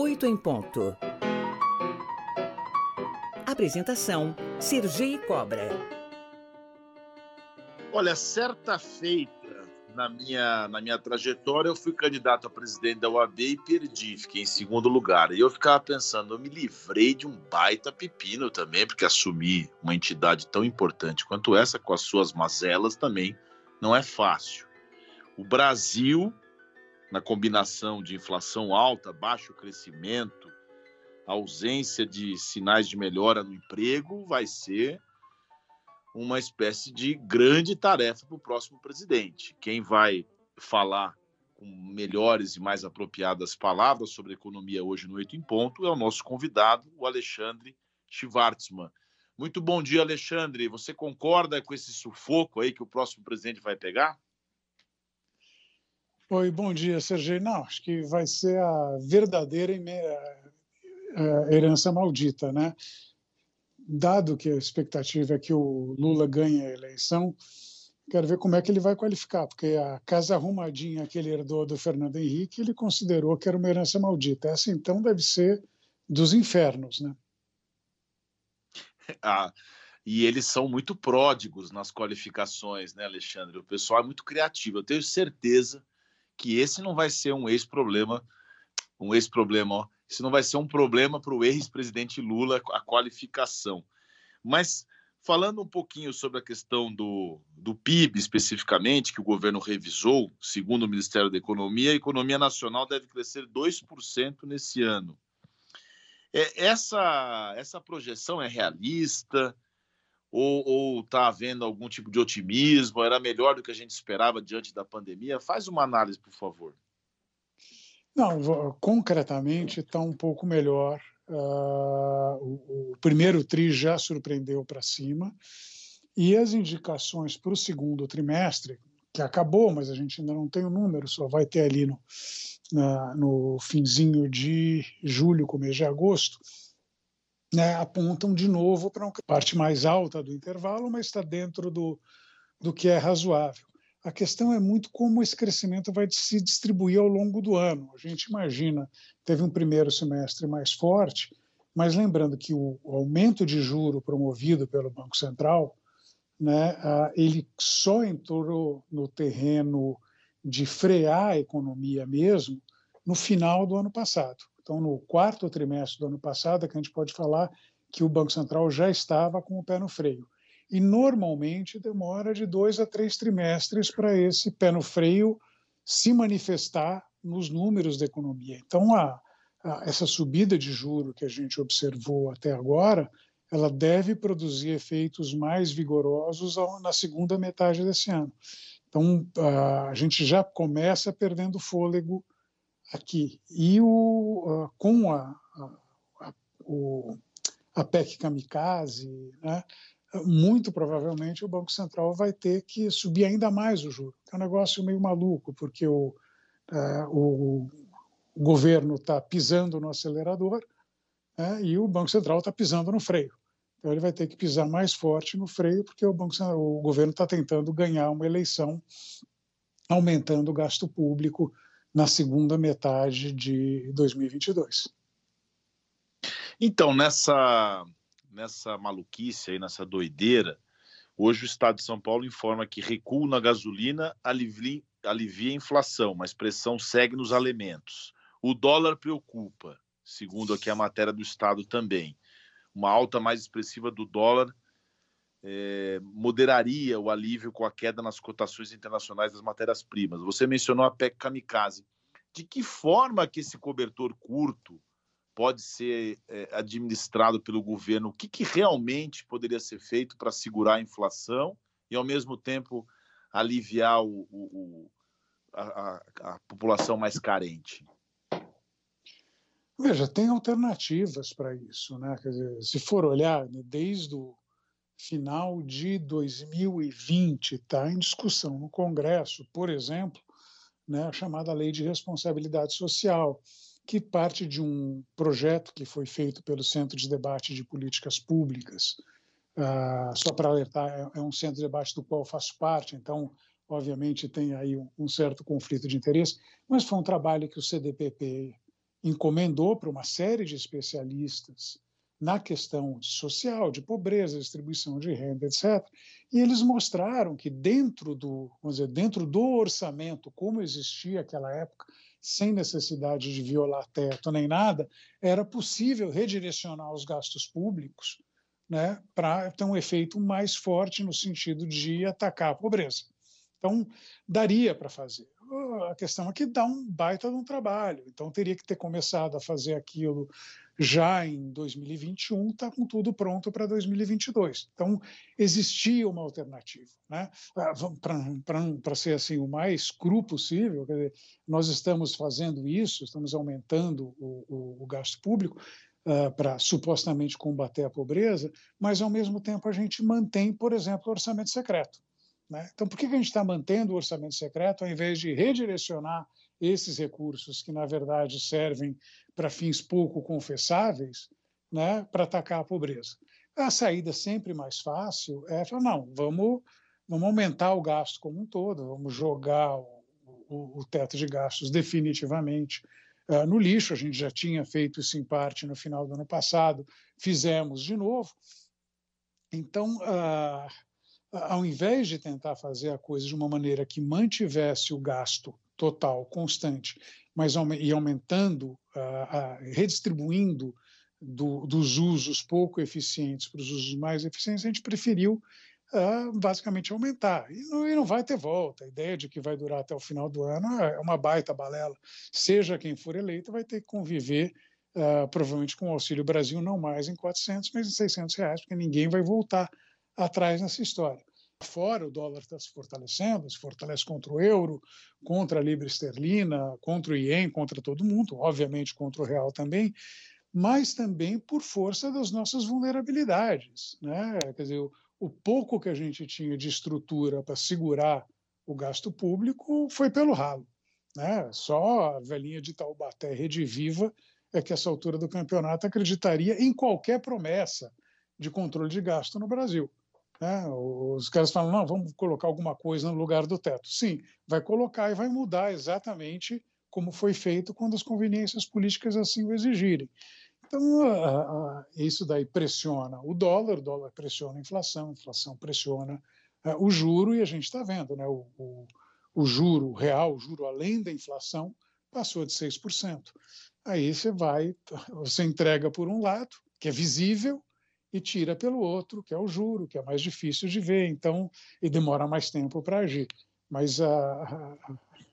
8 em ponto. Apresentação: Sergi Cobra. Olha, certa feita na minha, na minha trajetória, eu fui candidato a presidente da UAB e perdi, fiquei em segundo lugar. E eu ficava pensando, eu me livrei de um baita pepino também, porque assumir uma entidade tão importante quanto essa, com as suas mazelas, também não é fácil. O Brasil na combinação de inflação alta, baixo crescimento, ausência de sinais de melhora no emprego, vai ser uma espécie de grande tarefa para o próximo presidente. Quem vai falar com melhores e mais apropriadas palavras sobre economia hoje no Oito em Ponto é o nosso convidado, o Alexandre Schwartzman. Muito bom dia, Alexandre. Você concorda com esse sufoco aí que o próximo presidente vai pegar? Oi, bom dia, Sergei. Não, acho que vai ser a verdadeira herança maldita, né? Dado que a expectativa é que o Lula ganhe a eleição, quero ver como é que ele vai qualificar, porque a casa arrumadinha que ele herdou do Fernando Henrique, ele considerou que era uma herança maldita. Essa, então, deve ser dos infernos, né? Ah, e eles são muito pródigos nas qualificações, né, Alexandre? O pessoal é muito criativo. Eu tenho certeza que esse não vai ser um ex-problema, um ex-problema, esse não vai ser um problema para o ex-presidente Lula, a qualificação. Mas falando um pouquinho sobre a questão do, do PIB especificamente, que o governo revisou, segundo o Ministério da Economia, a economia nacional deve crescer 2% nesse ano. É, essa, essa projeção é realista? Ou está havendo algum tipo de otimismo? Era melhor do que a gente esperava diante da pandemia? Faz uma análise, por favor. Não, concretamente está um pouco melhor. Uh, o, o, primeiro TRI já surpreendeu para cima e as indicações para o segundo trimestre, que acabou, mas a gente ainda não tem o número, só vai ter ali no, na, no finzinho de julho, começo de agosto, né, apontam de novo para uma parte mais alta do intervalo, mas está dentro do, do que é razoável. A questão é muito como esse crescimento vai se distribuir ao longo do ano. A gente imagina, teve um primeiro semestre mais forte, mas lembrando que o, aumento de juro promovido pelo Banco Central, né, ele só entrou no terreno de frear a economia mesmo no final do ano passado. Então, no quarto trimestre do ano passado, é que a gente pode falar que o Banco Central já estava com o pé no freio. E normalmente demora de dois a três trimestres para esse pé no freio se manifestar nos números da economia. Então, a, a, essa subida de juro que a gente observou até agora, ela deve produzir efeitos mais vigorosos ao, na segunda metade desse ano. Então, a, a gente já começa perdendo fôlego aqui. E o, uh, com a, a, o, a PEC Kamikaze, né, muito provavelmente o Banco Central vai ter que subir ainda mais o juro. É um negócio meio maluco, porque o, o, o governo está pisando no acelerador né, e o Banco Central está pisando no freio. Então ele vai ter que pisar mais forte no freio, porque o, banco, o governo está tentando ganhar uma eleição aumentando o gasto público na segunda metade de 2022. Então, nessa, nessa maluquice aí, nessa doideira, hoje o Estado de São Paulo informa que recuo na gasolina alivia, alivia a inflação, mas pressão segue nos alimentos. O dólar preocupa, segundo aqui a matéria do Estado também. Uma alta mais expressiva do dólar é, moderaria o alívio com a queda nas cotações internacionais das matérias-primas. Você mencionou a PEC Kamikaze. De que forma que esse cobertor curto pode ser é, administrado pelo governo? O que, que realmente poderia ser feito para segurar a inflação e, ao mesmo tempo, aliviar o, o, a, a, a população mais carente? Veja, tem alternativas para isso, né? Dizer, se for olhar né, desde o final de 2020 está em discussão no Congresso, por exemplo, né, a chamada Lei de Responsabilidade Social, que parte de um projeto que foi feito pelo Centro de Debate de Políticas Públicas. Uh, só para alertar, é, é um centro de debate do qual eu faço parte, então, obviamente, tem aí um, um certo conflito de interesse, mas foi um trabalho que o CDPP encomendou para uma série de especialistas na questão social, de pobreza, distribuição de renda, etc. E eles mostraram que dentro do, vamos dizer, dentro do orçamento, como existia naquela época, sem necessidade de violar teto nem nada, era possível redirecionar os gastos públicos né, para ter um efeito mais forte no sentido de atacar a pobreza. Então, daria para fazer. A questão é que dá um baita de um trabalho. Então, teria que ter começado a fazer aquilo já em 2021, está com tudo pronto para 2022. Então, existia uma alternativa. Né? Ah, para ser assim o mais cru possível, dizer, nós estamos fazendo isso, estamos aumentando o, o, o gasto público, Uh, para supostamente combater a pobreza, mas ao mesmo tempo a gente mantém, por exemplo, o orçamento secreto. Né? Então, por que, que a gente está mantendo o orçamento secreto ao invés de redirecionar esses recursos que, na verdade, servem para fins pouco confessáveis né, para atacar a pobreza? A saída sempre mais fácil é falar: não, vamos, vamos aumentar o gasto como um todo, vamos jogar o, o, o teto de gastos definitivamente uh, no lixo. A gente já tinha feito isso em parte no final do ano passado, fizemos de novo. Então, uh, ao invés de tentar fazer a coisa de uma maneira que mantivesse o gasto total constante, mas e aumentando, uh, uh, redistribuindo do, dos usos pouco eficientes para os usos mais eficientes, a gente preferiu uh, basicamente aumentar. E não, e não, vai ter volta. A ideia de que vai durar até o final do ano é uma baita balela. Seja quem for eleito, vai ter que conviver provavelmente com o Auxílio Brasil, não mais em 400, mas em 600 reais, porque ninguém vai voltar atrás nessa história. Fora o dólar está se fortalecendo, se fortalece contra o euro, contra a libra esterlina, contra o ien, contra todo mundo, obviamente contra o real também, mas também por força das nossas vulnerabilidades. Né? Quer dizer, o, o pouco que a gente tinha de estrutura para segurar o gasto público foi pelo ralo. Né? Só a velhinha de Taubaté, Rede Viva, é que essa altura do campeonato acreditaria em qualquer promessa de controle de gasto no Brasil. Né? Os caras falam, não, vamos colocar alguma coisa no lugar do teto. Sim, vai colocar e vai mudar exatamente como foi feito quando as conveniências políticas assim o exigirem. Então, isso daí pressiona o dólar, o dólar pressiona a inflação, a inflação pressiona uh, o juro, e a gente está vendo, né, o, o, o juro real, o juro além da inflação, passou de 6%. Aí você vai, você entrega por um lado, que é visível, e tira pelo outro, que é o juro, que é mais difícil de ver, então, e demora mais tempo para agir. Mas, a, a,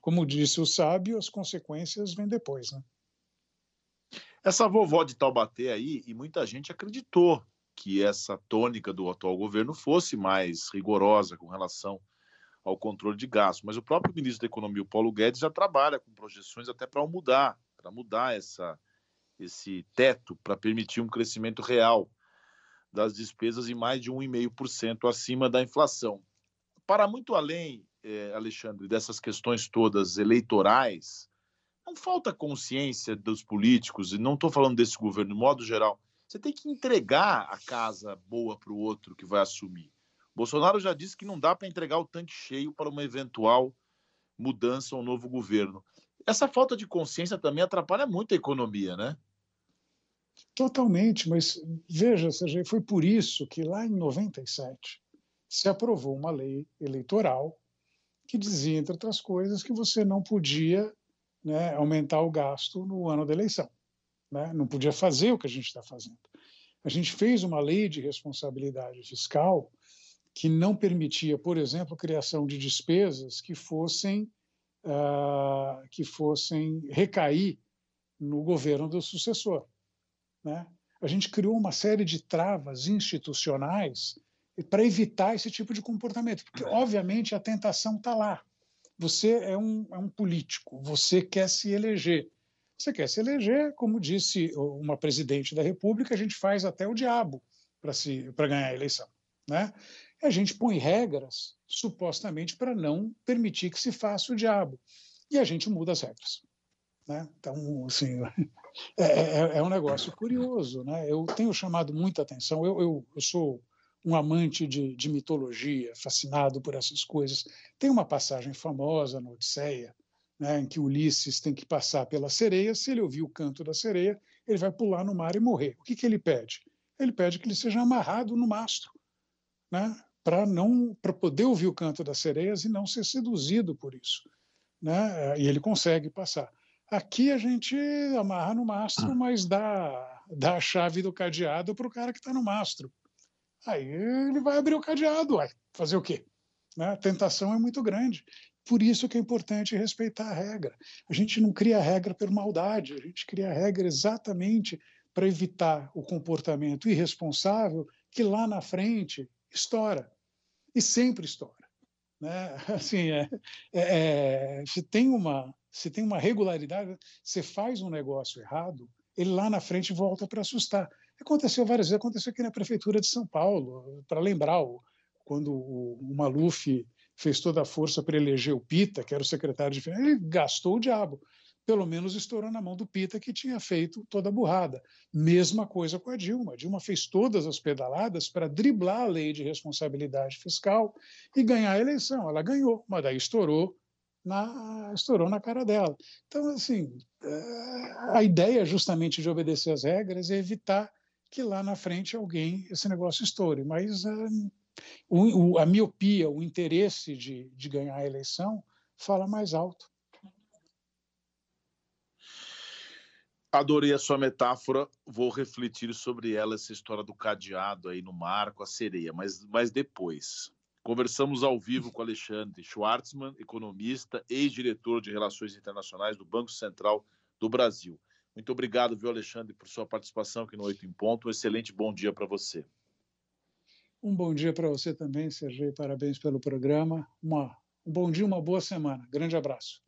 como disse o sábio, as consequências vêm depois. Né? Essa vovó de Taubaté aí, e muita gente acreditou que essa tônica do atual governo fosse mais rigorosa com relação ao controle de gastos. Mas o próprio ministro da Economia, o Paulo Guedes, já trabalha com projeções até para mudar, para mudar essa, esse teto, para permitir um crescimento real das despesas em mais de 1,5% acima da inflação. Para muito além, eh, Alexandre, dessas questões todas eleitorais, não falta consciência dos políticos, e não estou falando desse governo, de modo geral. Você tem que entregar a casa boa para o outro que vai assumir. Bolsonaro já disse que não dá para entregar o tanque cheio para uma eventual mudança ou um novo governo. Essa falta de consciência também atrapalha muito a economia, né? Totalmente, mas veja, Sérgio, foi por isso que lá em 97 se aprovou uma lei eleitoral que dizia, entre outras coisas, que você não podia né, aumentar o gasto no ano da eleição. Né? Não podia fazer o que a gente está fazendo. A gente fez uma lei de responsabilidade fiscal que não permitia, por exemplo, a criação de despesas que fossem uh, que fossem recair no governo do sucessor. Né? A gente criou uma série de travas institucionais para evitar esse tipo de comportamento, porque, obviamente, a tentação está lá. Você é um, é um político, você quer se eleger. Você quer se eleger, como disse uma presidente da República, a gente faz até o diabo para ganhar a eleição. Né? E a gente põe regras, supostamente, para não permitir que se faça o diabo. E a gente muda as regras. Né? Então, assim, é, é, é, um negócio curioso. Né? Eu tenho chamado muita atenção. Eu, eu, eu sou um amante de, de, mitologia, fascinado por essas coisas. Tem uma passagem famosa na Odisseia, né, em que Ulisses tem que passar pela sereia. Se ele ouvir o canto da sereia, ele vai pular no mar e morrer. O que, que ele pede? Ele pede que ele seja amarrado no mastro, né, para não para poder ouvir o canto das sereias e não ser seduzido por isso, né? E ele consegue passar. Aqui a gente amarra no mastro, mas dá, dá a chave do cadeado para o cara que está no mastro. Aí ele vai abrir o cadeado, vai fazer o quê? Né? A tentação é muito grande. Por isso que é importante respeitar a regra. A gente não cria regra por maldade, a gente cria regra exatamente para evitar o comportamento irresponsável que lá na frente estoura. E sempre estoura. Né? Assim, é, é, é, se, tem uma, se tem uma regularidade, você faz um negócio errado, ele lá na frente volta para assustar. Aconteceu várias vezes, aconteceu aqui na Prefeitura de São Paulo, para lembrar, quando o, o Maluf fez toda a força para eleger o Pita, que era o secretário de Finanças, ele gastou o diabo. Pelo menos estourou na mão do Pita, que tinha feito toda a burrada. Mesma coisa com a Dilma. A Dilma fez todas as pedaladas para driblar a lei de responsabilidade fiscal e ganhar a eleição. Ela ganhou, mas daí estourou na, estourou na cara dela. Então, assim, eh, a ideia justamente de obedecer às regras é evitar que lá na frente alguém, esse negócio estoure. Mas eh, o, a miopia, o interesse de, de ganhar a eleição, fala mais alto. Adorei a sua metáfora, vou refletir sobre ela, essa história do cadeado aí no mar com a sereia, mas, mas depois. Conversamos ao vivo com Alexandre Schwartzman, economista, ex-diretor de Relações Internacionais do Banco Central do Brasil. Muito obrigado, viu, Alexandre, por sua participação aqui no Oito em Ponto. Um excelente bom dia para você. Um bom dia para você também, Sergei. Parabéns pelo programa. Uma, um bom dia, uma boa semana. Grande abraço.